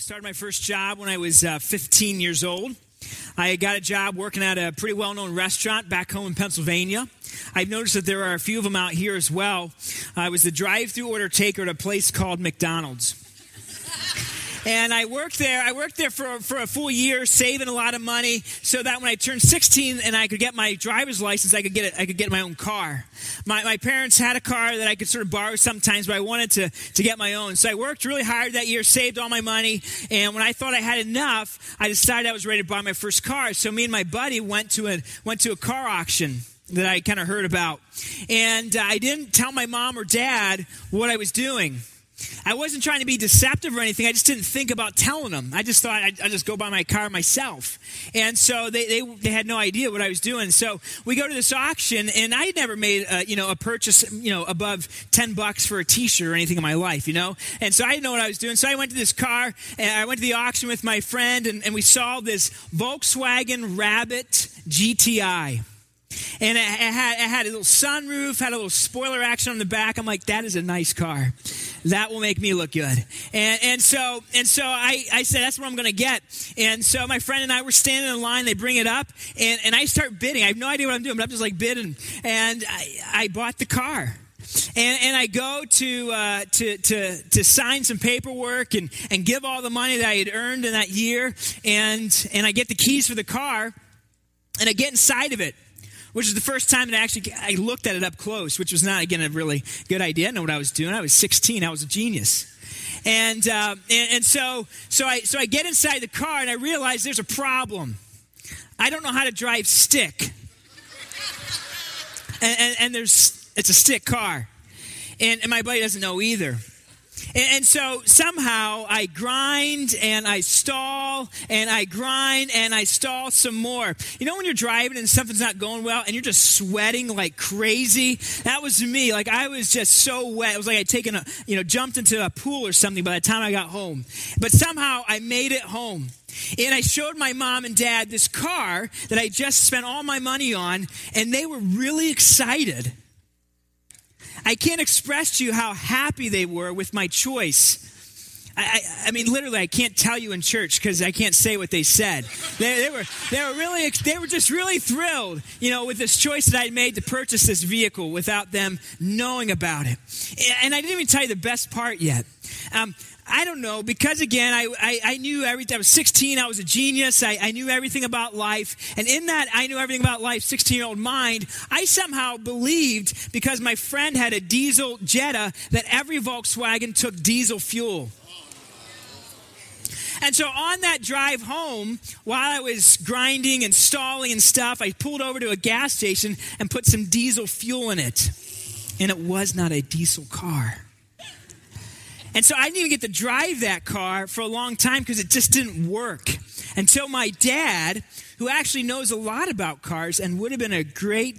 started my first job when I was uh, 15 years old. I got a job working at a pretty well known restaurant back home in Pennsylvania. I've noticed that there are a few of them out here as well. I was the drive through order taker at a place called McDonald's. And I worked there. I worked there for, for a full year, saving a lot of money, so that when I turned 16 and I could get my driver's license, I could get it, I could get my own car. My, my parents had a car that I could sort of borrow sometimes, but I wanted to, to get my own. So I worked really hard that year, saved all my money, and when I thought I had enough, I decided I was ready to buy my first car. So me and my buddy went to a went to a car auction that I kind of heard about. And uh, I didn't tell my mom or dad what I was doing. I wasn't trying to be deceptive or anything. I just didn't think about telling them. I just thought I'd, I'd just go buy my car myself. And so they, they, they, had no idea what I was doing. So we go to this auction, and I had never made a, you know, a purchase you know, above 10 bucks for a t shirt or anything in my life, you know? And so I didn't know what I was doing. So I went to this car, and I went to the auction with my friend, and, and we saw this Volkswagen Rabbit GTI. And it had, it had a little sunroof, had a little spoiler action on the back. I'm like, that is a nice car. That will make me look good. And, and so, and so I, I said, that's what I'm going to get. And so my friend and I were standing in line. They bring it up and, and I start bidding. I have no idea what I'm doing, but I'm just like bidding. And I, I bought the car. And, and I go to, uh, to, to, to sign some paperwork and, and give all the money that I had earned in that year. And, and I get the keys for the car and I get inside of it which is the first time that I actually I looked at it up close, which was not again a really good idea. I know what I was doing. I was 16. I was a genius. And, uh, and, and so so I so I get inside the car and I realize there's a problem. I don't know how to drive stick. And, and, and there's it's a stick car, and, and my buddy doesn't know either. And, so somehow I grind and I stall and I grind and I stall some more. You know, when you're driving and something's not going well and you're just sweating like crazy? That was me. Like I was just so wet. It was like I'd taken a, you know, jumped into a pool or something by the time I got home. But somehow I made it home. And I showed my mom and dad this car that I just spent all my money on, and they were really excited. I can't express to you how happy they were with my choice. I, I, mean, literally, I can't tell you in church because I can't say what they said. They, they, were, they were really, they were just really thrilled, you know, with this choice that I made to purchase this vehicle without them knowing about it. And I didn't even tell you the best part yet. Um, I don't know, because again, I, I, I, knew everything. I was 16, I was a genius, I, I knew everything about life. And in that, I knew everything about life, 16 year old mind, I somehow believed, because my friend had a diesel Jetta, that every Volkswagen took diesel fuel. And so on that drive home, while I was grinding and stalling and stuff, I pulled over to a gas station and put some diesel fuel in it. And it was not a diesel car. And so I didn't even get to drive that car for a long time because it just didn't work. Until my dad, who actually knows a lot about cars and would have been a great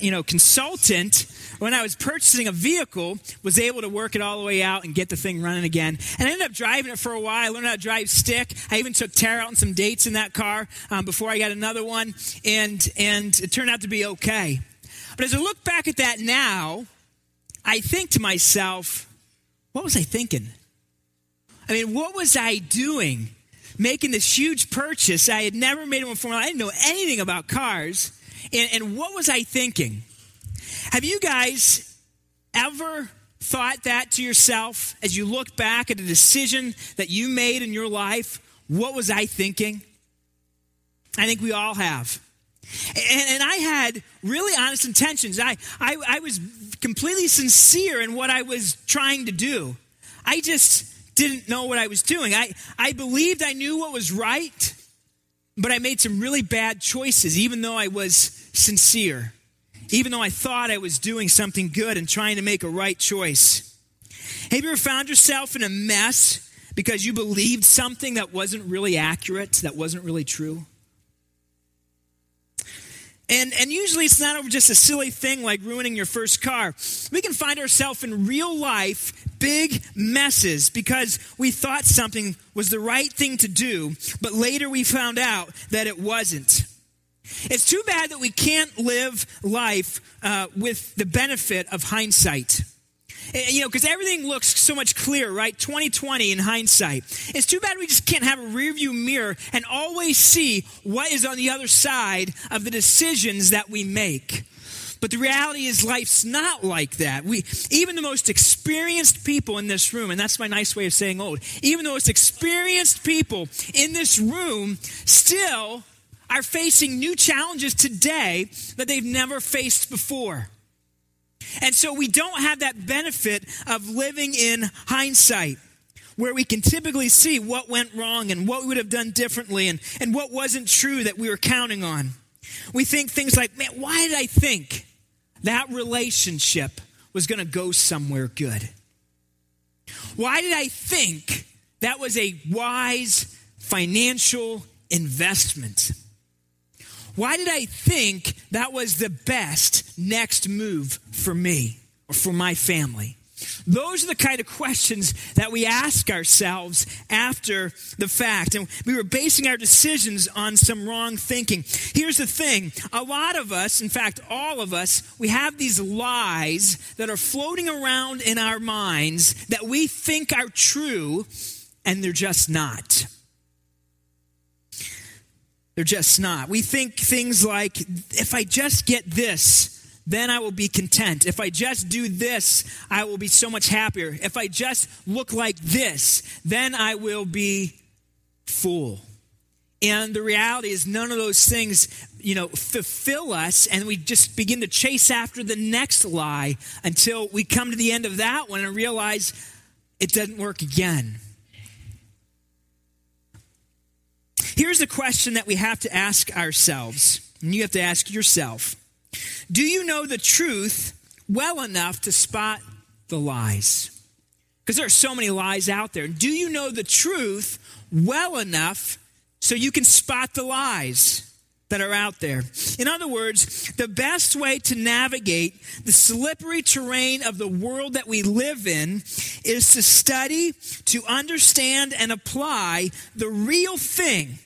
you know consultant when i was purchasing a vehicle was able to work it all the way out and get the thing running again. And i ended up driving it for a while i learned how to drive stick. I even took tara out on some dates in that car um, before i got another one and and it turned out to be okay. But as i look back at that now i think to myself what was I thinking? I mean, what was I doing? Making this huge purchase. I had never made one before. I didn't know anything about cars. And, and what was I thinking? Have you guys ever thought that to yourself as you look back at a decision that you made in your life? What was I thinking? I think we all have. And, and, I had really honest intentions. I, I, I was completely sincere in what I was trying to do. I just didn't know what I was doing. I, I believed I knew what was right, but I made some really bad choices, even though I was sincere, even though I thought I was doing something good and trying to make a right choice. Have you ever found yourself in a mess because you believed something that wasn't really accurate, that wasn't really true? And, and usually it's not over just a silly thing like ruining your first car. We can find ourselves in real life big messes because we thought something was the right thing to do, but later we found out that it wasn't. It's too bad that we can't live life uh, with the benefit of hindsight. Eh, you know, because everything looks so much clearer, right? 2020 in hindsight. It's too bad we just can't have a rearview mirror and always see what is on the other side of the decisions that we make. But the reality is, life's not like that. We, even the most experienced people in this room, and that's my nice way of saying old, even the most experienced people in this room still are facing new challenges today that they've never faced before. And so we don't have that benefit of living in hindsight, where we can typically see what went wrong and what we would have done differently and, and what wasn't true that we were counting on. We think things like, man, why did I think that relationship was going to go somewhere good? Why did I think that was a wise financial investment? Why did I think that was the best next move for me or for my family? Those are the kind of questions that we ask ourselves after the fact. And we were basing our decisions on some wrong thinking. Here's the thing a lot of us, in fact, all of us, we have these lies that are floating around in our minds that we think are true, and they're just not. They're just not. We think things like, if I just get this, then I will be content. If I just do this, I will be so much happier. If I just look like this, then I will be full. And the reality is, none of those things, you know, fulfill us, and we just begin to chase after the next lie until we come to the end of that one and realize it doesn't work again. Here's the question that we have to ask ourselves, and you have to ask yourself Do you know the truth well enough to spot the lies? Because there are so many lies out there. Do you know the truth well enough so you can spot the lies? that are out there. In other words, the best way to navigate the slippery terrain of the world that we live in is to study, to understand, and apply the real thing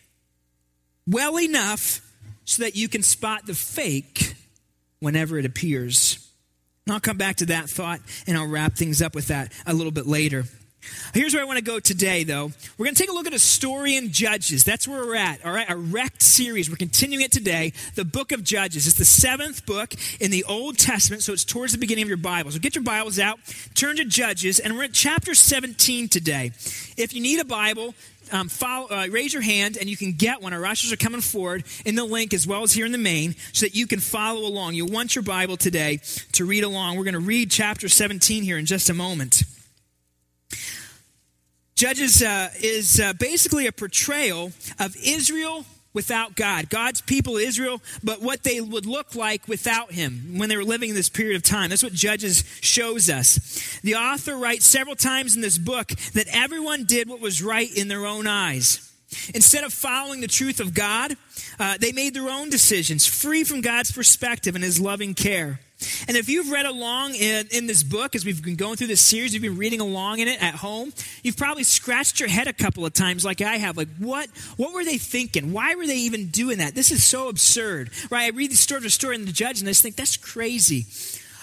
well enough so that you can spot the fake whenever it appears. And I'll come back to that thought and I'll wrap things up with that a little bit later. Here's where I want to go today, though. We're going to take a look at a story in Judges. That's where we're at, all right? A wrecked series. We're continuing it today. The book of Judges. It's the seventh book in the Old Testament, so it's towards the beginning of your Bible. So get your Bibles out, turn to Judges, and we're at chapter 17 today. If you need a Bible, um, follow, uh, raise your hand and you can get one. Our ushers are coming forward in the link as well as here in the main so that you can follow along. You'll want your Bible today to read along. We're going to read chapter 17 here in just a moment. Judges uh, is uh, basically a portrayal of Israel without God, God's people, Israel, but what they would look like without Him when they were living in this period of time. That's what Judges shows us. The author writes several times in this book that everyone did what was right in their own eyes. Instead of following the truth of God, uh, they made their own decisions, free from God's perspective and His loving care. And if you've read along in, in this book, as we've been going through this series, you've been reading along in it at home, you've probably scratched your head a couple of times like I have. Like, what, what were they thinking? Why were they even doing that? This is so absurd, right? I read the story of story in the judge and I just think, that's crazy.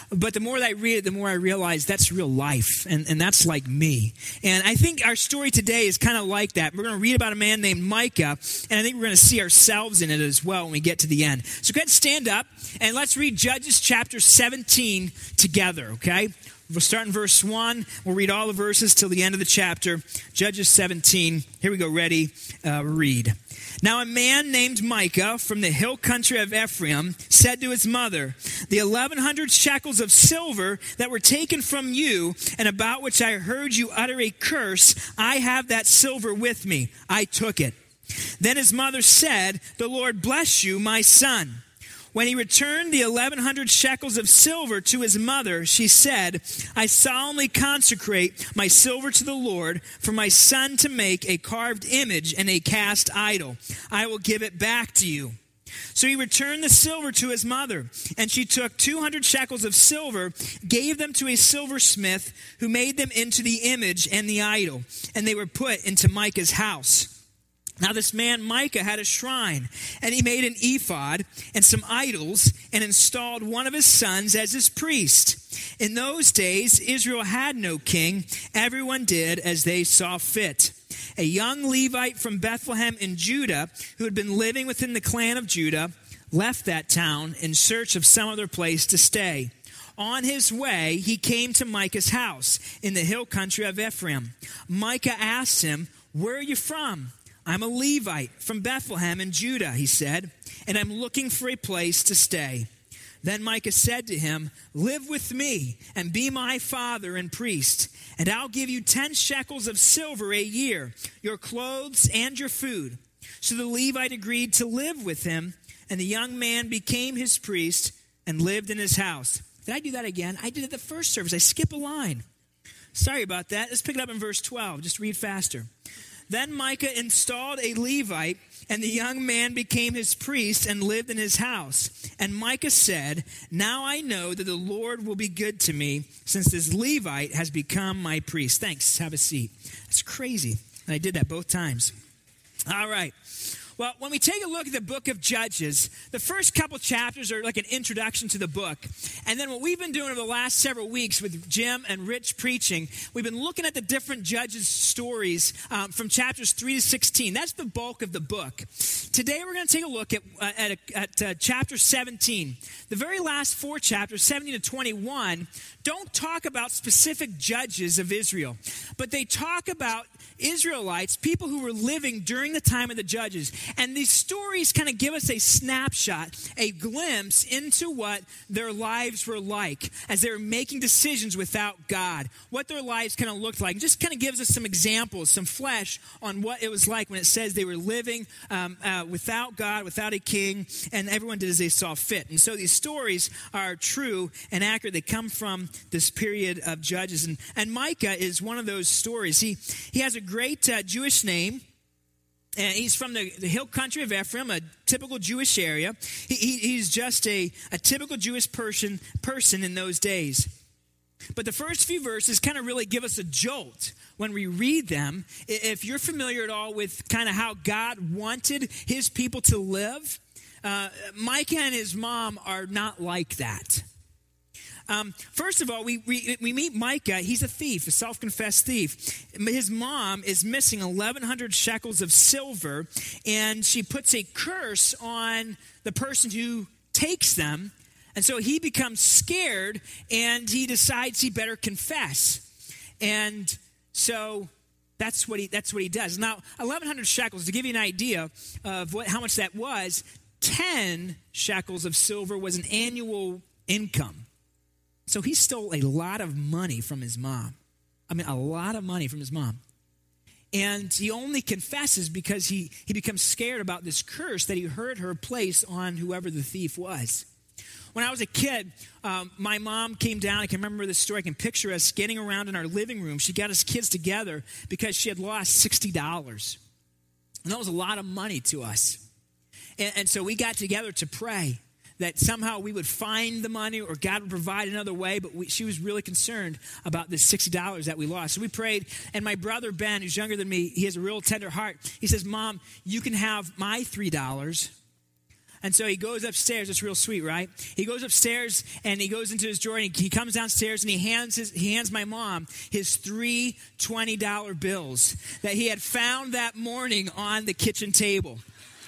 But the more that I read it, the more I realize that's real life, and, and that's like me. And I think our story today is kind of like that. We're going to read about a man named Micah, and I think we're going to see ourselves in it as well when we get to the end. So go ahead and stand up, and let's read Judges chapter 17 together, okay? We'll start in verse 1. We'll read all the verses till the end of the chapter. Judges 17. Here we go. Ready? Uh, read. Now, a man named Micah from the hill country of Ephraim said to his mother, The 1100 shekels of silver that were taken from you, and about which I heard you utter a curse, I have that silver with me. I took it. Then his mother said, The Lord bless you, my son. When he returned the 1100 shekels of silver to his mother, she said, I solemnly consecrate my silver to the Lord for my son to make a carved image and a cast idol. I will give it back to you. So he returned the silver to his mother, and she took 200 shekels of silver, gave them to a silversmith, who made them into the image and the idol, and they were put into Micah's house. Now, this man Micah had a shrine, and he made an ephod and some idols, and installed one of his sons as his priest. In those days, Israel had no king. Everyone did as they saw fit. A young Levite from Bethlehem in Judah, who had been living within the clan of Judah, left that town in search of some other place to stay. On his way, he came to Micah's house in the hill country of Ephraim. Micah asked him, Where are you from? I'm a Levite from Bethlehem in Judah, he said, and I'm looking for a place to stay. Then Micah said to him, Live with me and be my father and priest, and I'll give you ten shekels of silver a year, your clothes and your food. So the Levite agreed to live with him, and the young man became his priest and lived in his house. Did I do that again? I did it the first service. I skip a line. Sorry about that. Let's pick it up in verse 12. Just read faster. Then Micah installed a Levite, and the young man became his priest and lived in his house. And Micah said, Now I know that the Lord will be good to me, since this Levite has become my priest. Thanks. Have a seat. That's crazy. And I did that both times. All right. Well, when we take a look at the book of Judges, the first couple chapters are like an introduction to the book. And then what we've been doing over the last several weeks with Jim and Rich preaching, we've been looking at the different Judges' stories um, from chapters 3 to 16. That's the bulk of the book. Today we're going to take a look at, uh, at, at uh, chapter 17. The very last four chapters, 17 to 21, don't talk about specific judges of Israel, but they talk about Israelites, people who were living during the time of the judges. And these stories kind of give us a snapshot, a glimpse into what their lives were like as they were making decisions without God, what their lives kind of looked like. It just kind of gives us some examples, some flesh on what it was like when it says they were living um, uh, without God, without a king, and everyone did as they saw fit. And so these stories are true and accurate. They come from this period of judges. And, and Micah is one of those stories. He, he has a great uh, Jewish name. And he's from the, the, hill country of Ephraim, a typical Jewish area. He, he, he's just a, a typical Jewish person, person in those days. But the first few verses kind of really give us a jolt when we read them. If you're familiar at all with kind of how God wanted his people to live, uh, Micah and his mom are not like that. Um, first of all, we, we, we meet Micah. He's a thief, a self confessed thief. His mom is missing 1,100 shekels of silver, and she puts a curse on the person who takes them. And so he becomes scared and he decides he better confess. And so that's what he that's what he does. Now, 1100 shekels to give you an idea of what how much that was, 10 shekels of silver was an annual income. So he stole a lot of money from his mom. I mean, a lot of money from his mom. And he only confesses because he, he becomes scared about this curse that he heard her place on whoever the thief was. When I was a kid, um, my mom came down. I can remember this story. I can picture us getting around in our living room. She got us kids together because she had lost $60. And that was a lot of money to us. And, and so we got together to pray that somehow we would find the money or God would provide another way, but we, she was really concerned about this $60 that we lost. So we prayed, and my brother Ben, who's younger than me, he has a real tender heart. He says, Mom, you can have my $3. And so he goes upstairs. It's real sweet, right? He goes upstairs and he goes into his drawer and he comes downstairs and he hands his, he hands my mom his three $20 bills that he had found that morning on the kitchen table.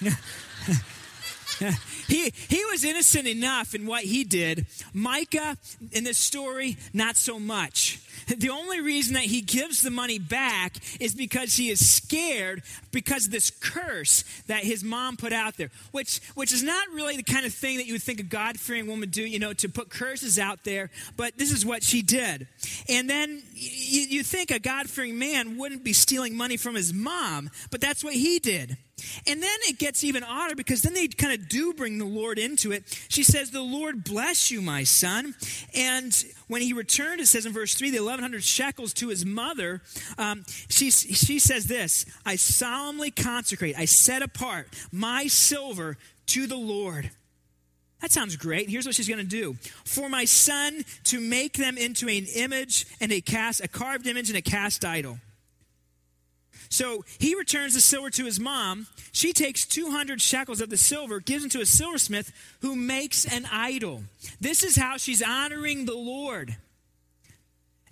he, he was innocent enough in what he did. Micah, in this story, not so much. The only reason that he gives the money back is because he is scared because of this curse that his mom put out there, which, which is not really the kind of thing that you would think a God fearing woman would do, you know, to put curses out there, but this is what she did. And then you, you think a God fearing man wouldn't be stealing money from his mom, but that's what he did. And then it gets even odder because then they kind of do bring the Lord into it. She says, The Lord bless you, my son. And when he returned, it says in verse 3, the 1100 shekels to his mother, um, she, she says this I solemnly consecrate, I set apart my silver to the Lord. That sounds great. Here's what she's going to do. For my son to make them into an image and a cast, a carved image and a cast idol. So he returns the silver to his mom. She takes 200 shekels of the silver, gives them to a silversmith who makes an idol. This is how she's honoring the Lord.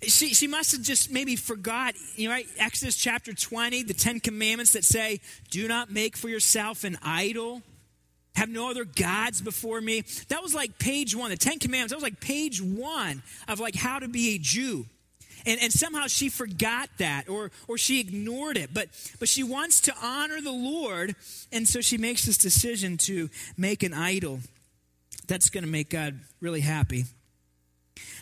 She, she must have just maybe forgot, you know, right? Exodus chapter 20, the Ten Commandments that say, do not make for yourself an idol. Have no other gods before me. That was like page one. The Ten Commandments, that was like page one of like how to be a Jew. And, and somehow she forgot that or, or she ignored it. But, but she wants to honor the Lord. And so she makes this decision to make an idol. That's going to make God really happy.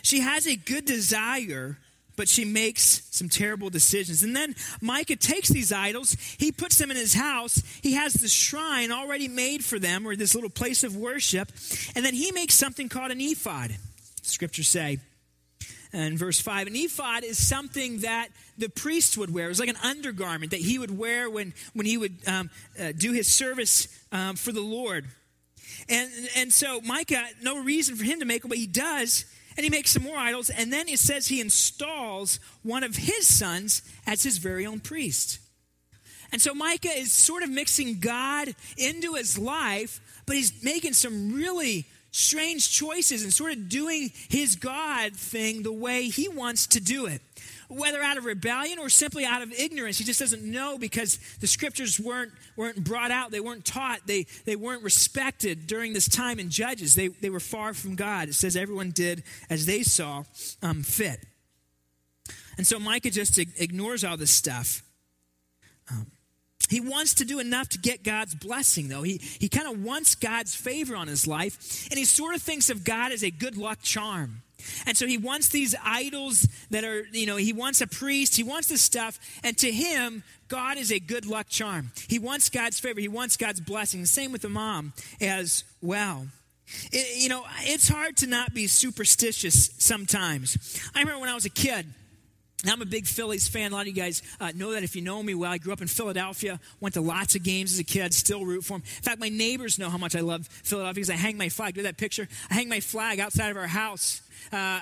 She has a good desire, but she makes some terrible decisions. And then Micah takes these idols, he puts them in his house. He has the shrine already made for them, or this little place of worship. And then he makes something called an ephod, scriptures say. And verse 5, an ephod is something that the priest would wear. It was like an undergarment that he would wear when, when he would um, uh, do his service um, for the Lord. And, and so Micah, no reason for him to make it, but he does and he makes some more idols, and then it says he installs one of his sons as his very own priest. And so Micah is sort of mixing God into his life, but he's making some really strange choices and sort of doing his God thing the way he wants to do it whether out of rebellion or simply out of ignorance. He just doesn't know because the scriptures weren't, weren't brought out, they weren't taught, they, they weren't respected during this time in Judges. They, they were far from God. It says everyone did as they saw um, fit. And so Micah just ignores all this stuff. Um, he wants to do enough to get God's blessing, though. He, he kind of wants God's favor on his life, and he sort of thinks of God as a good luck charm. And so he wants these idols that are, you know, he wants a priest, he wants this stuff, and to him, God is a good luck charm. He wants God's favor, he wants God's blessing. Same with the mom as well. It, you know, it's hard to not be superstitious sometimes. I remember when I was a kid, I'm a big Phillies fan. A lot of you guys uh, know that if you know me well. I grew up in Philadelphia, went to lots of games as a kid, still root for them. In fact, my neighbors know how much I love Philadelphia because I hang my flag. Do that picture? I hang my flag outside of our house uh, uh,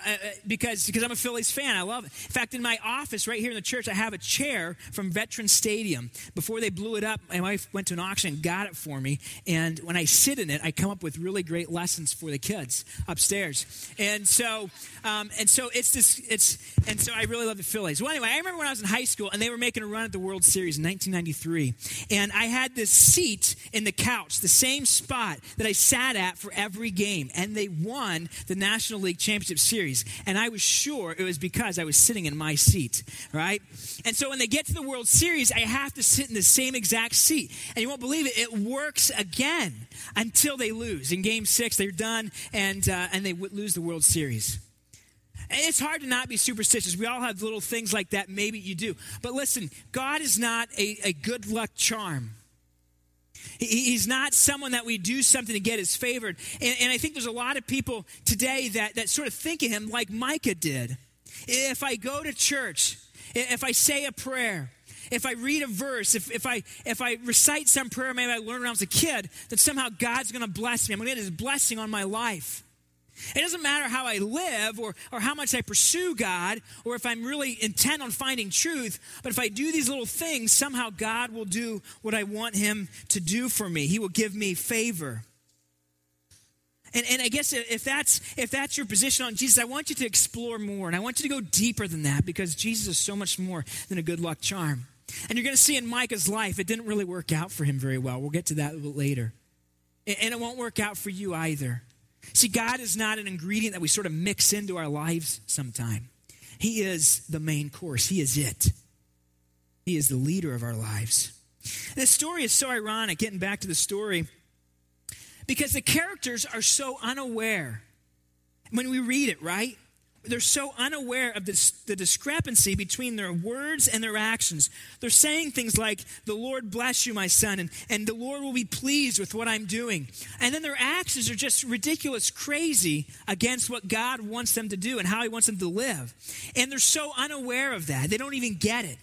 because, because I'm a Phillies fan. I love it. In fact, in my office right here in the church, I have a chair from Veterans Stadium. Before they blew it up, my wife went to an auction and got it for me. And when I sit in it, I come up with really great lessons for the kids upstairs. And so, um, and so it's this, it's, and so I really love the Phillies. Well, anyway, I remember when I was in high school and they were making a run at the World Series in 1993. And I had this seat in the couch, the same spot that I sat at for every game. And they won the National League Championship series. And I was sure it was because I was sitting in my seat, right? And so when they get to the World Series, I have to sit in the same exact seat. And you won't believe it, it works again until they lose. In game six, they're done and, uh, and they w- lose the World Series. And It's hard to not be superstitious. We all have little things like that. Maybe you do. But listen, God is not a, a good luck charm. He's not someone that we do something to get his favored. And, and I think there's a lot of people today that, that sort of think of him like Micah did. If I go to church, if I say a prayer, if I read a verse, if, if, I, if I recite some prayer maybe I learned when I was a kid, that somehow God's going to bless me. I'm going to get his blessing on my life. It doesn't matter how I live or, or how much I pursue God or if I'm really intent on finding truth, but if I do these little things, somehow God will do what I want Him to do for me. He will give me favor. And, and I guess if that's, if that's your position on Jesus, I want you to explore more and I want you to go deeper than that because Jesus is so much more than a good luck charm. And you're going to see in Micah's life, it didn't really work out for him very well. We'll get to that a little later. And it won't work out for you either. See, God is not an ingredient that we sort of mix into our lives sometime. He is the main course, He is it. He is the leader of our lives. This story is so ironic, getting back to the story, because the characters are so unaware when we read it, right? They're so unaware of this, the discrepancy between their words and their actions. They're saying things like, The Lord bless you, my son, and, and the Lord will be pleased with what I'm doing. And then their actions are just ridiculous, crazy against what God wants them to do and how He wants them to live. And they're so unaware of that. They don't even get it.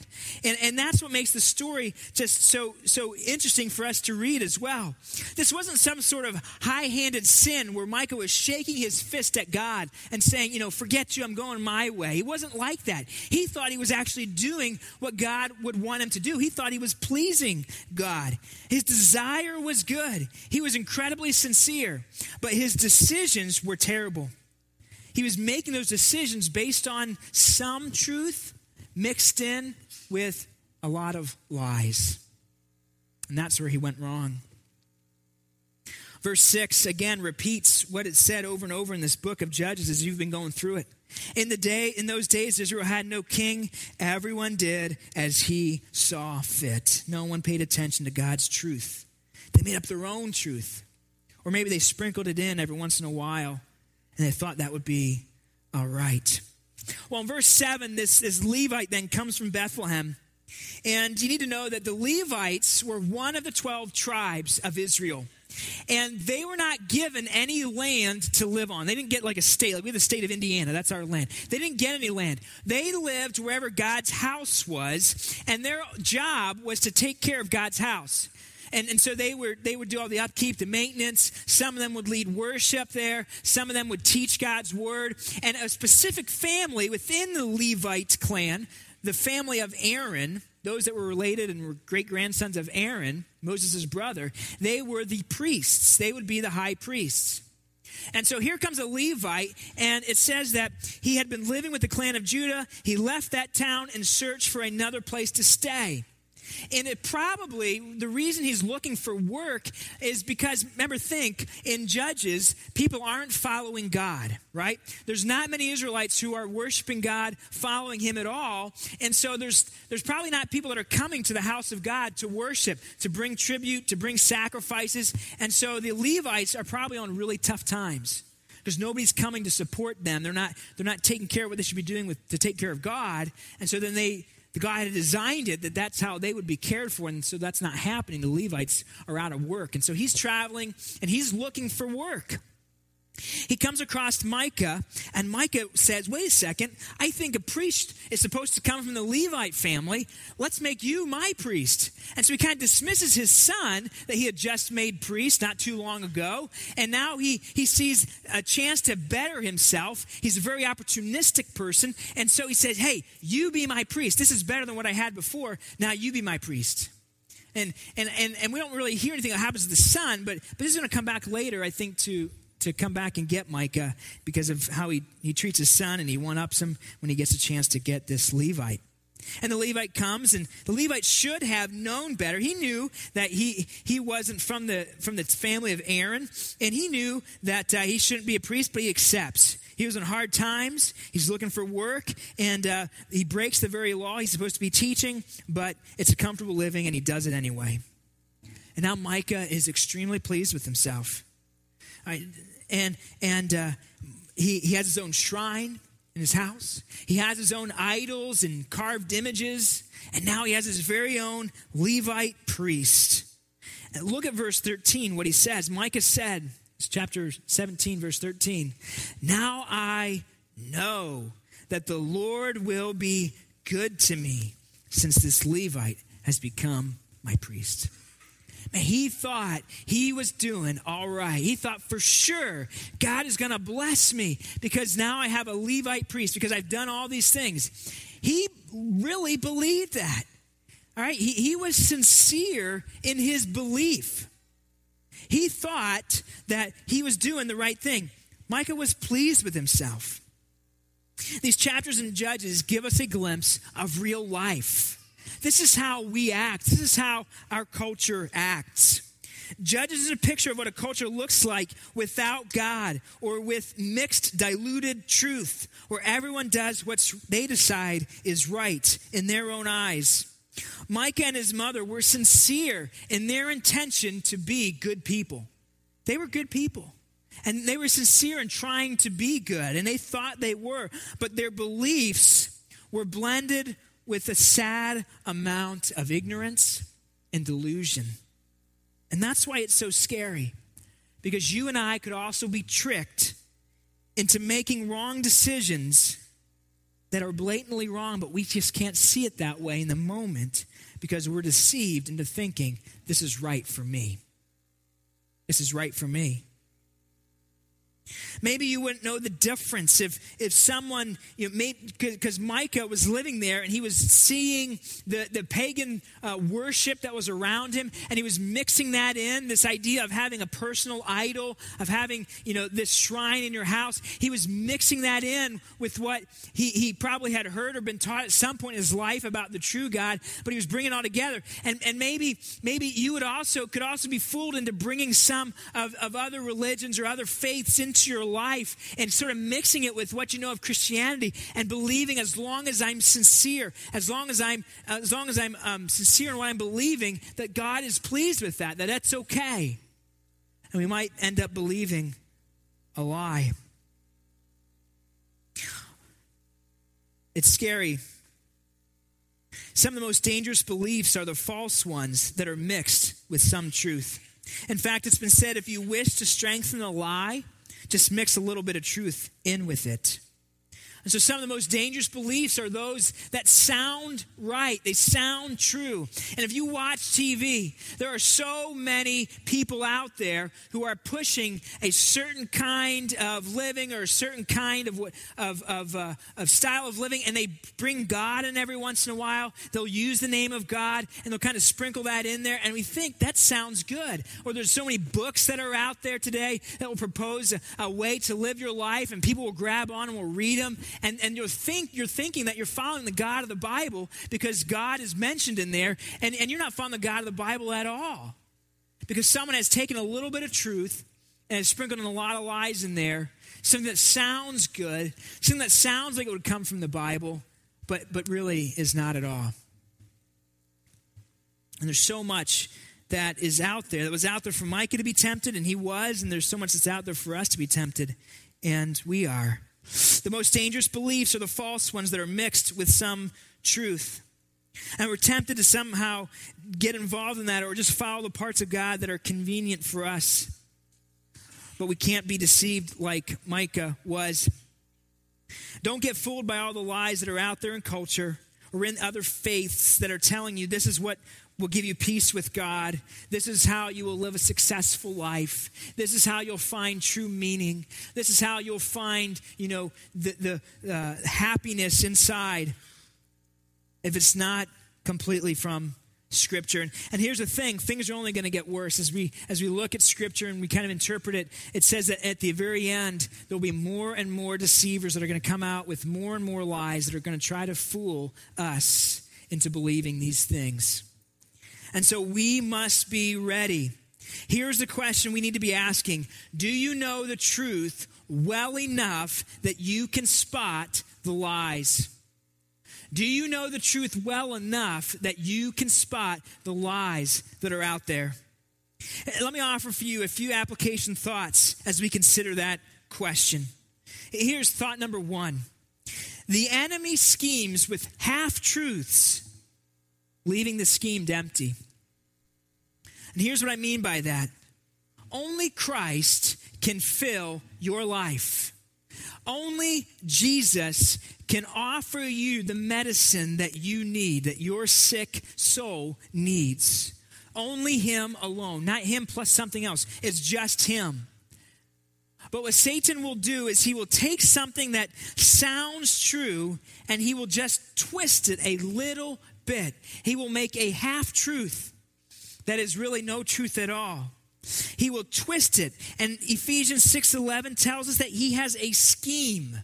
And, and that's what makes the story just so, so interesting for us to read as well. This wasn't some sort of high handed sin where Micah was shaking his fist at God and saying, You know, forget you. I'm going my way. He wasn't like that. He thought he was actually doing what God would want him to do. He thought he was pleasing God. His desire was good. He was incredibly sincere, but his decisions were terrible. He was making those decisions based on some truth mixed in with a lot of lies. And that's where he went wrong. Verse 6 again repeats what it said over and over in this book of Judges as you've been going through it. In the day in those days Israel had no king. Everyone did as he saw fit. No one paid attention to God's truth. They made up their own truth. Or maybe they sprinkled it in every once in a while and they thought that would be all right. Well, in verse 7, this, this Levite then comes from Bethlehem. And you need to know that the Levites were one of the 12 tribes of Israel. And they were not given any land to live on. They didn't get like a state. Like we have the state of Indiana. That's our land. They didn't get any land. They lived wherever God's house was. And their job was to take care of God's house. And, and so they were they would do all the upkeep, the maintenance. Some of them would lead worship there. Some of them would teach God's word. And a specific family within the Levite clan, the family of Aaron, those that were related and were great grandsons of Aaron, Moses' brother, they were the priests. They would be the high priests. And so here comes a Levite, and it says that he had been living with the clan of Judah. He left that town in search for another place to stay. And it probably, the reason he's looking for work is because, remember, think in Judges, people aren't following God, right? There's not many Israelites who are worshiping God, following him at all. And so there's, there's probably not people that are coming to the house of God to worship, to bring tribute, to bring sacrifices. And so the Levites are probably on really tough times because nobody's coming to support them. They're not, they're not taking care of what they should be doing with, to take care of God. And so then they, the God had designed it that that's how they would be cared for, and so that's not happening. The Levites are out of work. And so he's traveling and he's looking for work. He comes across Micah, and Micah says, Wait a second, I think a priest is supposed to come from the Levite family. Let's make you my priest. And so he kind of dismisses his son that he had just made priest not too long ago. And now he, he sees a chance to better himself. He's a very opportunistic person. And so he says, Hey, you be my priest. This is better than what I had before. Now you be my priest. And, and, and, and we don't really hear anything that happens to the son, but, but this is going to come back later, I think, to, to come back and get Micah because of how he, he treats his son and he one ups him when he gets a chance to get this Levite. And the Levite comes, and the Levite should have known better. He knew that he, he wasn't from the, from the family of Aaron, and he knew that uh, he shouldn't be a priest, but he accepts. He was in hard times. He's looking for work, and uh, he breaks the very law he's supposed to be teaching, but it's a comfortable living, and he does it anyway. And now Micah is extremely pleased with himself. I, and and uh, he, he has his own shrine in his house. He has his own idols and carved images, and now he has his very own Levite priest. And look at verse 13, what he says. Micah said, chapter 17, verse 13. Now I know that the Lord will be good to me, since this Levite has become my priest. And he thought he was doing all right. He thought for sure God is going to bless me because now I have a Levite priest because I've done all these things. He really believed that. All right. He, he was sincere in his belief. He thought that he was doing the right thing. Micah was pleased with himself. These chapters in Judges give us a glimpse of real life. This is how we act. This is how our culture acts. Judges is a picture of what a culture looks like without God or with mixed, diluted truth, where everyone does what they decide is right in their own eyes. Micah and his mother were sincere in their intention to be good people. They were good people. And they were sincere in trying to be good, and they thought they were, but their beliefs were blended with a sad amount of ignorance and delusion. And that's why it's so scary, because you and I could also be tricked into making wrong decisions that are blatantly wrong, but we just can't see it that way in the moment because we're deceived into thinking this is right for me. This is right for me. Maybe you wouldn't know the difference if, if someone, you know, because Micah was living there and he was seeing the, the pagan uh, worship that was around him and he was mixing that in, this idea of having a personal idol, of having, you know, this shrine in your house. He was mixing that in with what he, he probably had heard or been taught at some point in his life about the true God, but he was bringing it all together. And, and maybe, maybe you would also, could also be fooled into bringing some of, of other religions or other faiths into your life and sort of mixing it with what you know of Christianity and believing as long as I'm sincere, as long as I'm as long as I'm um, sincere in what I'm believing, that God is pleased with that, that that's okay. And we might end up believing a lie. It's scary. Some of the most dangerous beliefs are the false ones that are mixed with some truth. In fact, it's been said if you wish to strengthen a lie, just mix a little bit of truth in with it. And so some of the most dangerous beliefs are those that sound right. They sound true. And if you watch TV, there are so many people out there who are pushing a certain kind of living or a certain kind of, of, of, uh, of style of living, and they bring God in every once in a while. They'll use the name of God, and they'll kind of sprinkle that in there, and we think that sounds good. Or there's so many books that are out there today that will propose a, a way to live your life, and people will grab on and will read them and, and you'll think, you're thinking that you're following the God of the Bible because God is mentioned in there, and, and you're not following the God of the Bible at all. Because someone has taken a little bit of truth and has sprinkled in a lot of lies in there, something that sounds good, something that sounds like it would come from the Bible, but, but really is not at all. And there's so much that is out there that was out there for Micah to be tempted, and he was, and there's so much that's out there for us to be tempted, and we are. The most dangerous beliefs are the false ones that are mixed with some truth. And we're tempted to somehow get involved in that or just follow the parts of God that are convenient for us. But we can't be deceived like Micah was. Don't get fooled by all the lies that are out there in culture or in other faiths that are telling you this is what will give you peace with God. This is how you will live a successful life. This is how you'll find true meaning. This is how you'll find, you know, the, the uh, happiness inside if it's not completely from scripture and, and here's the thing things are only going to get worse as we as we look at scripture and we kind of interpret it it says that at the very end there'll be more and more deceivers that are going to come out with more and more lies that are going to try to fool us into believing these things and so we must be ready. Here's the question we need to be asking Do you know the truth well enough that you can spot the lies? Do you know the truth well enough that you can spot the lies that are out there? Let me offer for you a few application thoughts as we consider that question. Here's thought number one the enemy schemes with half truths leaving the schemed empty. And here's what I mean by that only Christ can fill your life. Only Jesus can offer you the medicine that you need, that your sick soul needs. Only Him alone, not Him plus something else. It's just Him. But what Satan will do is he will take something that sounds true and he will just twist it a little bit. He will make a half truth that is really no truth at all. He will twist it. And Ephesians 6:11 tells us that he has a scheme.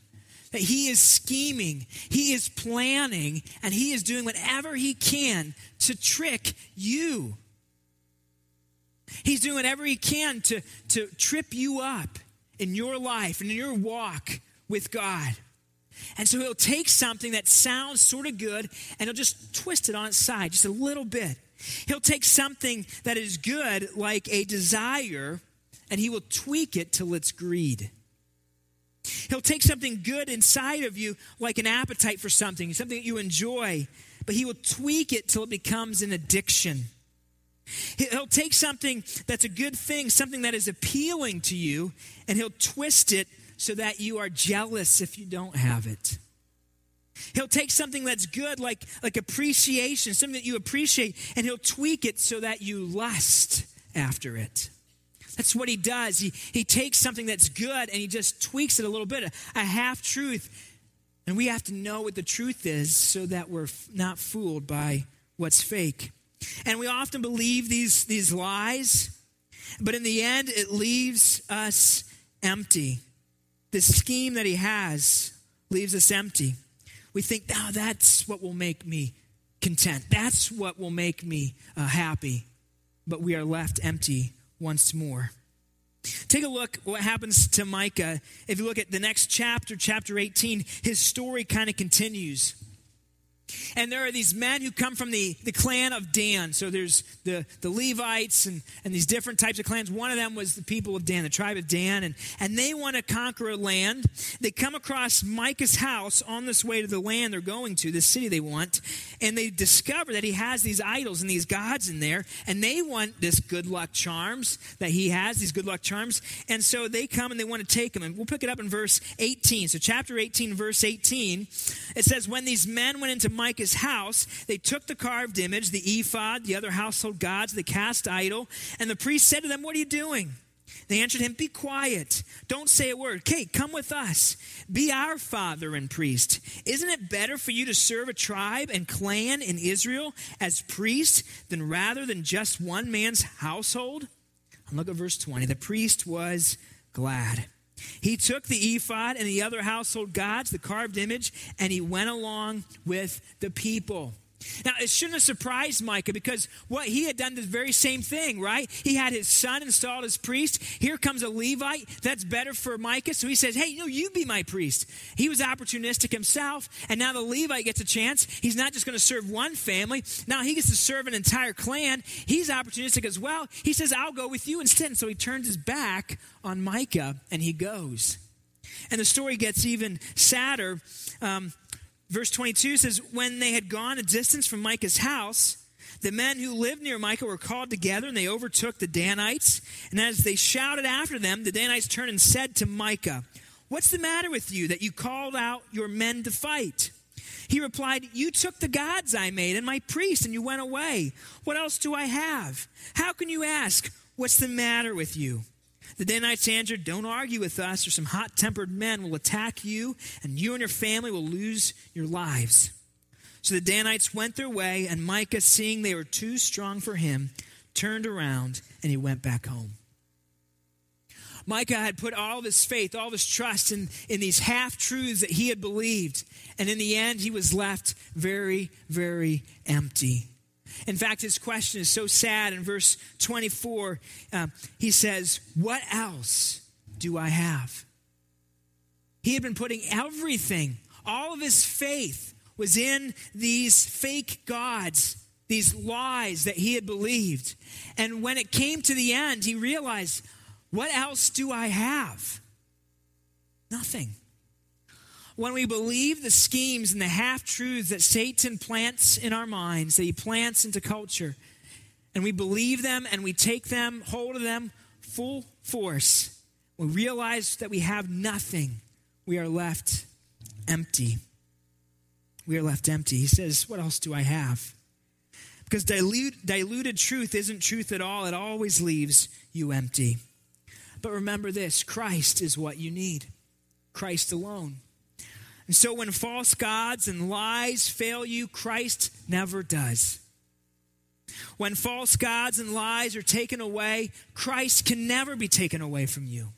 That he is scheming, he is planning, and he is doing whatever he can to trick you. He's doing whatever he can to, to trip you up in your life and in your walk with God. And so he'll take something that sounds sort of good and he'll just twist it on its side just a little bit. He'll take something that is good, like a desire, and he will tweak it till it's greed. He'll take something good inside of you, like an appetite for something, something that you enjoy, but he will tweak it till it becomes an addiction. He'll take something that's a good thing, something that is appealing to you, and he'll twist it so that you are jealous if you don't have it. He'll take something that's good, like, like appreciation, something that you appreciate, and he'll tweak it so that you lust after it. That's what he does. He, he takes something that's good and he just tweaks it a little bit, a, a half truth. And we have to know what the truth is so that we're f- not fooled by what's fake. And we often believe these, these lies, but in the end, it leaves us empty. The scheme that he has leaves us empty. We think, oh, that's what will make me content. That's what will make me uh, happy. But we are left empty once more. Take a look what happens to Micah. If you look at the next chapter, chapter 18, his story kind of continues. And there are these men who come from the, the clan of Dan. So there's the, the Levites and, and these different types of clans. One of them was the people of Dan, the tribe of Dan. And, and they want to conquer a land. They come across Micah's house on this way to the land they're going to, the city they want. And they discover that he has these idols and these gods in there. And they want this good luck charms that he has, these good luck charms. And so they come and they want to take them. And we'll pick it up in verse 18. So chapter 18, verse 18, it says, When these men went into Micah's house, they took the carved image, the ephod, the other household gods, the cast idol, and the priest said to them, What are you doing? They answered him, Be quiet. Don't say a word. Okay, come with us. Be our father and priest. Isn't it better for you to serve a tribe and clan in Israel as priest than rather than just one man's household? And look at verse 20. The priest was glad. He took the ephod and the other household gods, the carved image, and he went along with the people. Now, it shouldn't have surprised Micah because what he had done the very same thing, right? He had his son installed as priest. Here comes a Levite. That's better for Micah. So he says, Hey, no, you be my priest. He was opportunistic himself. And now the Levite gets a chance. He's not just going to serve one family. Now he gets to serve an entire clan. He's opportunistic as well. He says, I'll go with you instead. And so he turns his back on Micah and he goes. And the story gets even sadder. Um, Verse 22 says, When they had gone a distance from Micah's house, the men who lived near Micah were called together and they overtook the Danites. And as they shouted after them, the Danites turned and said to Micah, What's the matter with you that you called out your men to fight? He replied, You took the gods I made and my priests and you went away. What else do I have? How can you ask, What's the matter with you? The Danites answered, Don't argue with us, or some hot tempered men will attack you, and you and your family will lose your lives. So the Danites went their way, and Micah, seeing they were too strong for him, turned around and he went back home. Micah had put all of his faith, all of his trust in, in these half truths that he had believed. And in the end, he was left very, very empty. In fact, his question is so sad. In verse 24, uh, he says, What else do I have? He had been putting everything, all of his faith was in these fake gods, these lies that he had believed. And when it came to the end, he realized, What else do I have? Nothing when we believe the schemes and the half truths that Satan plants in our minds, that he plants into culture, and we believe them and we take them, hold of them full force, we realize that we have nothing, we are left empty. We are left empty. He says, What else do I have? Because dilute, diluted truth isn't truth at all, it always leaves you empty. But remember this Christ is what you need, Christ alone. And so when false gods and lies fail you, Christ never does. When false gods and lies are taken away, Christ can never be taken away from you.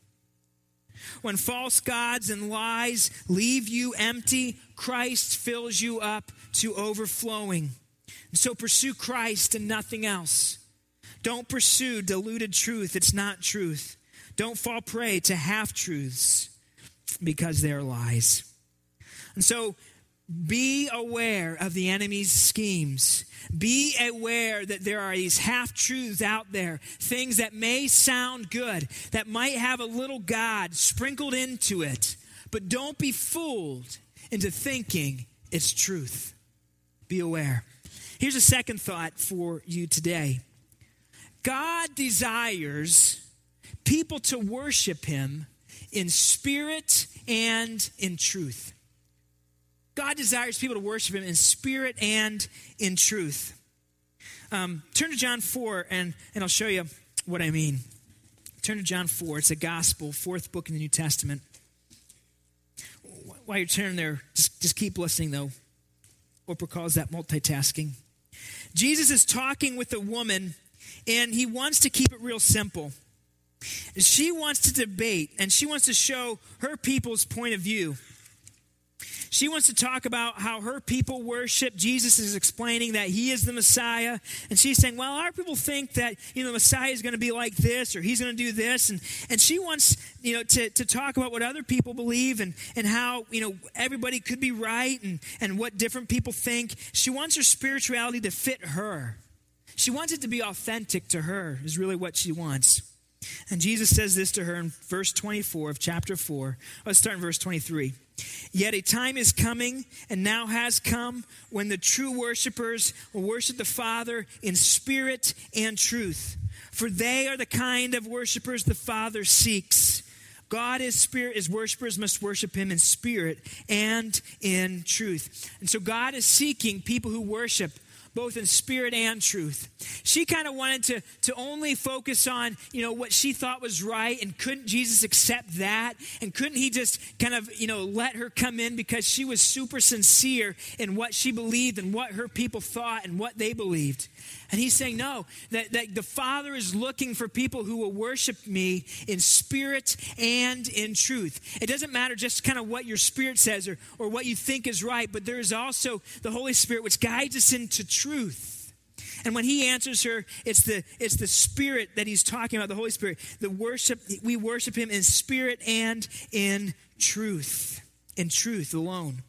When false gods and lies leave you empty, Christ fills you up to overflowing. And so pursue Christ and nothing else. Don't pursue diluted truth, it's not truth. Don't fall prey to half truths because they're lies. And so be aware of the enemy's schemes. Be aware that there are these half truths out there, things that may sound good, that might have a little God sprinkled into it. But don't be fooled into thinking it's truth. Be aware. Here's a second thought for you today God desires people to worship him in spirit and in truth. God desires people to worship him in spirit and in truth. Um, turn to John 4, and, and I'll show you what I mean. Turn to John 4. It's a gospel, fourth book in the New Testament. While you're turning there, just, just keep listening, though. Oprah calls that multitasking. Jesus is talking with a woman, and he wants to keep it real simple. She wants to debate, and she wants to show her people's point of view. She wants to talk about how her people worship. Jesus is explaining that he is the Messiah. And she's saying, well, our people think that, you know, the Messiah is going to be like this or he's going to do this. And, and she wants, you know, to, to talk about what other people believe and, and how, you know, everybody could be right and, and what different people think. She wants her spirituality to fit her. She wants it to be authentic to her, is really what she wants. And Jesus says this to her in verse 24 of chapter 4. Let's start in verse 23. Yet a time is coming, and now has come, when the true worshipers will worship the Father in spirit and truth. For they are the kind of worshipers the Father seeks. God is spirit, his worshipers must worship him in spirit and in truth. And so God is seeking people who worship both in spirit and truth. She kind of wanted to, to only focus on, you know, what she thought was right, and couldn't Jesus accept that? And couldn't he just kind of, you know, let her come in because she was super sincere in what she believed and what her people thought and what they believed? And he's saying, no, that, that the Father is looking for people who will worship me in spirit and in truth. It doesn't matter just kind of what your spirit says or, or what you think is right, but there is also the Holy Spirit which guides us into truth. And when he answers her, it's the, it's the spirit that he's talking about, the Holy Spirit. The worship, we worship him in spirit and in truth. In truth alone.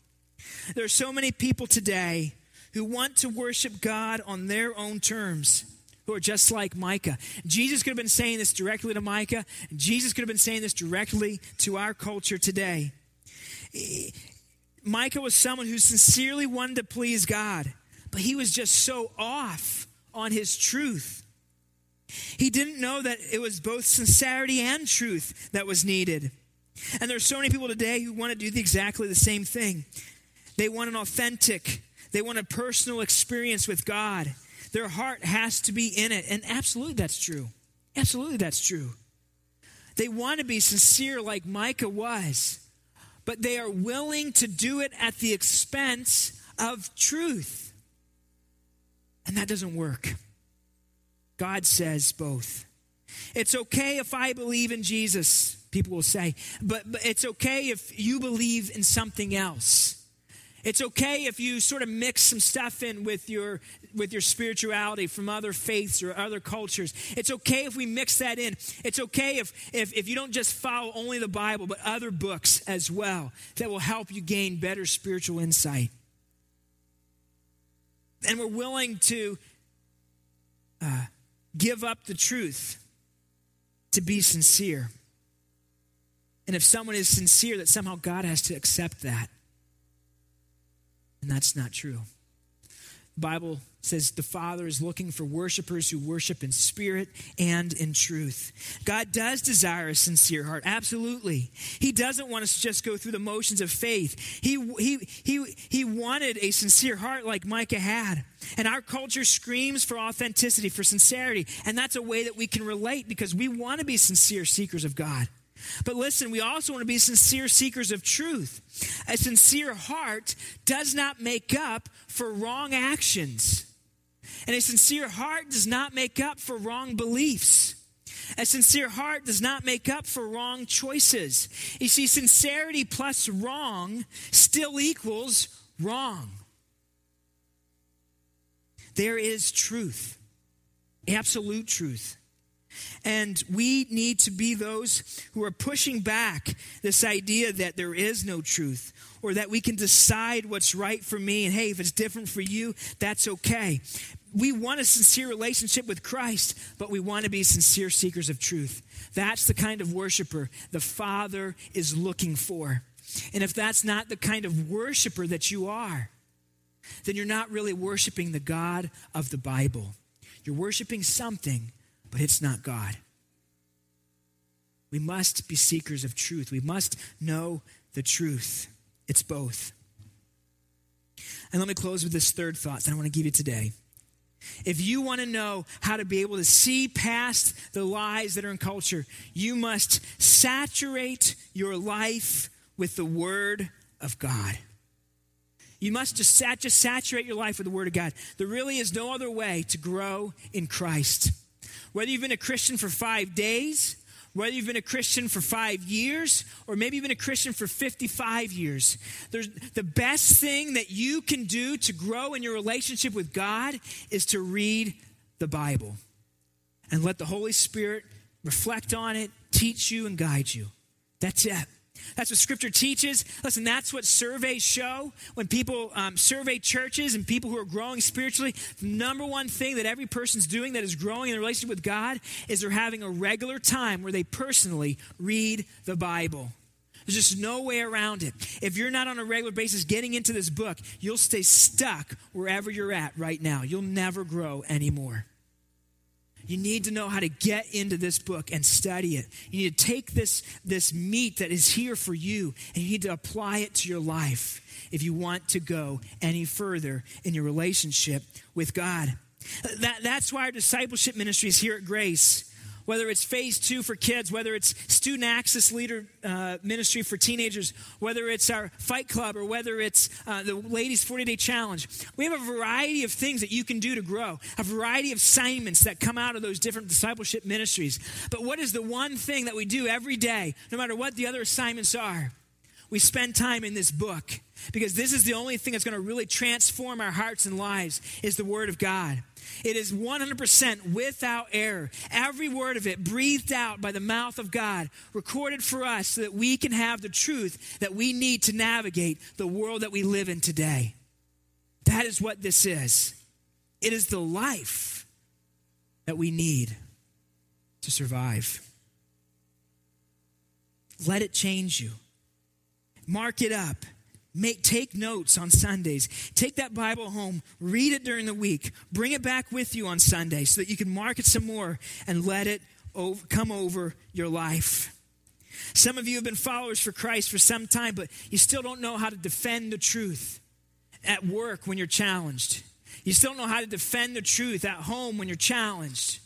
There are so many people today who want to worship God on their own terms, who are just like Micah. Jesus could have been saying this directly to Micah, Jesus could have been saying this directly to our culture today. Micah was someone who sincerely wanted to please God, but he was just so off on his truth. He didn't know that it was both sincerity and truth that was needed. And there are so many people today who want to do exactly the same thing. They want an authentic, they want a personal experience with God. Their heart has to be in it. And absolutely that's true. Absolutely that's true. They want to be sincere like Micah was, but they are willing to do it at the expense of truth. And that doesn't work. God says both. It's okay if I believe in Jesus, people will say, but, but it's okay if you believe in something else. It's okay if you sort of mix some stuff in with your with your spirituality from other faiths or other cultures. It's okay if we mix that in. It's okay if, if, if you don't just follow only the Bible, but other books as well that will help you gain better spiritual insight. And we're willing to uh, give up the truth to be sincere. And if someone is sincere, that somehow God has to accept that. And that's not true. The Bible says the Father is looking for worshipers who worship in spirit and in truth. God does desire a sincere heart, absolutely. He doesn't want us to just go through the motions of faith. He, he, he, he wanted a sincere heart like Micah had. And our culture screams for authenticity, for sincerity. And that's a way that we can relate because we want to be sincere seekers of God. But listen, we also want to be sincere seekers of truth. A sincere heart does not make up for wrong actions. And a sincere heart does not make up for wrong beliefs. A sincere heart does not make up for wrong choices. You see, sincerity plus wrong still equals wrong. There is truth, absolute truth. And we need to be those who are pushing back this idea that there is no truth or that we can decide what's right for me. And hey, if it's different for you, that's okay. We want a sincere relationship with Christ, but we want to be sincere seekers of truth. That's the kind of worshiper the Father is looking for. And if that's not the kind of worshiper that you are, then you're not really worshiping the God of the Bible. You're worshiping something but it's not God. We must be seekers of truth. We must know the truth. It's both. And let me close with this third thought that I want to give you today. If you want to know how to be able to see past the lies that are in culture, you must saturate your life with the Word of God. You must just, sat, just saturate your life with the Word of God. There really is no other way to grow in Christ. Whether you've been a Christian for five days, whether you've been a Christian for five years, or maybe you've been a Christian for 55 years, the best thing that you can do to grow in your relationship with God is to read the Bible and let the Holy Spirit reflect on it, teach you, and guide you. That's it. That's what Scripture teaches. Listen, that's what surveys show. When people um, survey churches and people who are growing spiritually, the number one thing that every person's doing that is growing in their relationship with God is they're having a regular time where they personally read the Bible. There's just no way around it. If you're not on a regular basis getting into this book, you'll stay stuck wherever you're at right now. You'll never grow anymore. You need to know how to get into this book and study it. You need to take this, this meat that is here for you and you need to apply it to your life if you want to go any further in your relationship with God. That, that's why our discipleship ministry is here at Grace whether it's phase two for kids, whether it's student access leader uh, ministry for teenagers, whether it's our fight club, or whether it's uh, the ladies' 40 day challenge. We have a variety of things that you can do to grow, a variety of assignments that come out of those different discipleship ministries. But what is the one thing that we do every day, no matter what the other assignments are? We spend time in this book because this is the only thing that's going to really transform our hearts and lives is the word of God. It is 100% without error. Every word of it breathed out by the mouth of God, recorded for us so that we can have the truth that we need to navigate the world that we live in today. That is what this is. It is the life that we need to survive. Let it change you. Mark it up. Make, take notes on Sundays. Take that Bible home, read it during the week, bring it back with you on Sunday so that you can mark it some more and let it over, come over your life. Some of you have been followers for Christ for some time, but you still don't know how to defend the truth at work when you're challenged. You still don't know how to defend the truth at home when you're challenged.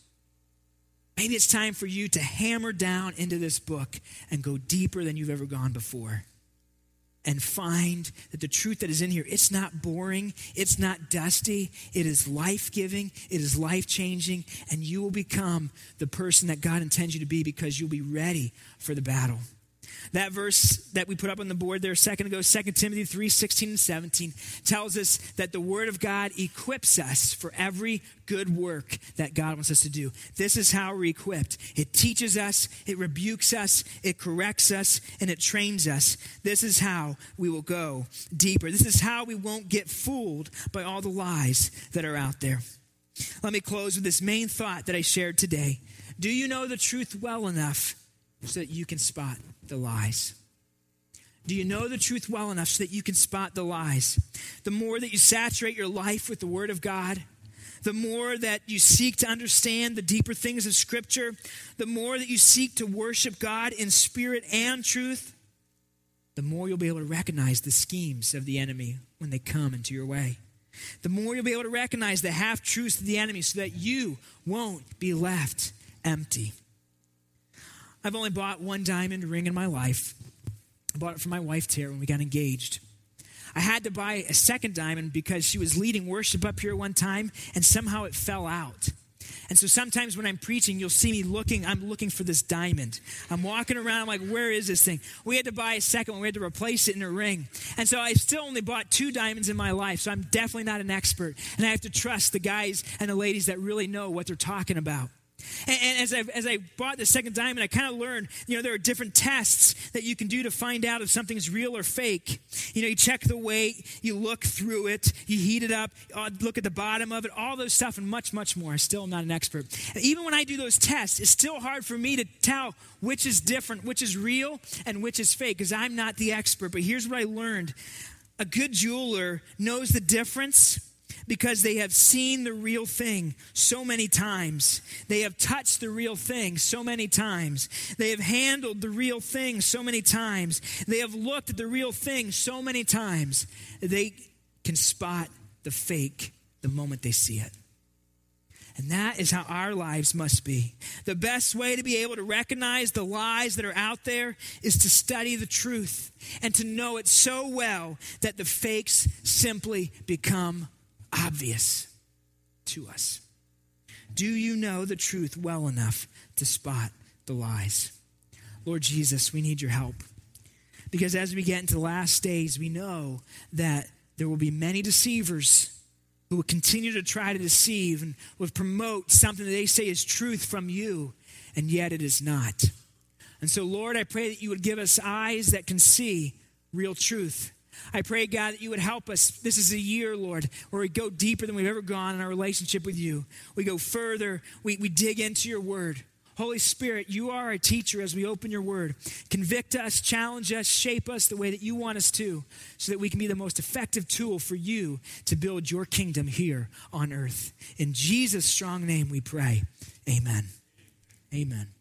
Maybe it's time for you to hammer down into this book and go deeper than you've ever gone before and find that the truth that is in here it's not boring it's not dusty it is life-giving it is life-changing and you will become the person that god intends you to be because you'll be ready for the battle that verse that we put up on the board there a second ago, 2 Timothy 3 16 and 17, tells us that the Word of God equips us for every good work that God wants us to do. This is how we're equipped it teaches us, it rebukes us, it corrects us, and it trains us. This is how we will go deeper. This is how we won't get fooled by all the lies that are out there. Let me close with this main thought that I shared today. Do you know the truth well enough so that you can spot the lies? Do you know the truth well enough so that you can spot the lies? The more that you saturate your life with the Word of God, the more that you seek to understand the deeper things of Scripture, the more that you seek to worship God in spirit and truth, the more you'll be able to recognize the schemes of the enemy when they come into your way. The more you'll be able to recognize the half truths of the enemy so that you won't be left empty. I've only bought one diamond ring in my life. I bought it for my wife, Tara, when we got engaged. I had to buy a second diamond because she was leading worship up here one time and somehow it fell out. And so sometimes when I'm preaching, you'll see me looking, I'm looking for this diamond. I'm walking around, I'm like, where is this thing? We had to buy a second one, we had to replace it in a ring. And so I still only bought two diamonds in my life, so I'm definitely not an expert. And I have to trust the guys and the ladies that really know what they're talking about. And, and as, I, as I bought the second diamond, I kind of learned, you know, there are different tests that you can do to find out if something's real or fake. You know, you check the weight, you look through it, you heat it up, uh, look at the bottom of it, all those stuff, and much, much more. I still am not an expert. Even when I do those tests, it's still hard for me to tell which is different, which is real, and which is fake, because I'm not the expert. But here's what I learned a good jeweler knows the difference because they have seen the real thing so many times. They have touched the real thing so many times. They have handled the real thing so many times. They have looked at the real thing so many times. They can spot the fake the moment they see it. And that is how our lives must be. The best way to be able to recognize the lies that are out there is to study the truth and to know it so well that the fakes simply become obvious to us. Do you know the truth well enough to spot the lies? Lord Jesus, we need your help. Because as we get into the last days, we know that there will be many deceivers who will continue to try to deceive and will promote something that they say is truth from you, and yet it is not. And so, Lord, I pray that you would give us eyes that can see real truth. I pray, God, that you would help us. This is a year, Lord, where we go deeper than we've ever gone in our relationship with you. We go further, we, we dig into your word. Holy Spirit, you are a teacher as we open your word. Convict us, challenge us, shape us the way that you want us to, so that we can be the most effective tool for you to build your kingdom here on earth. In Jesus' strong name we pray. Amen. Amen.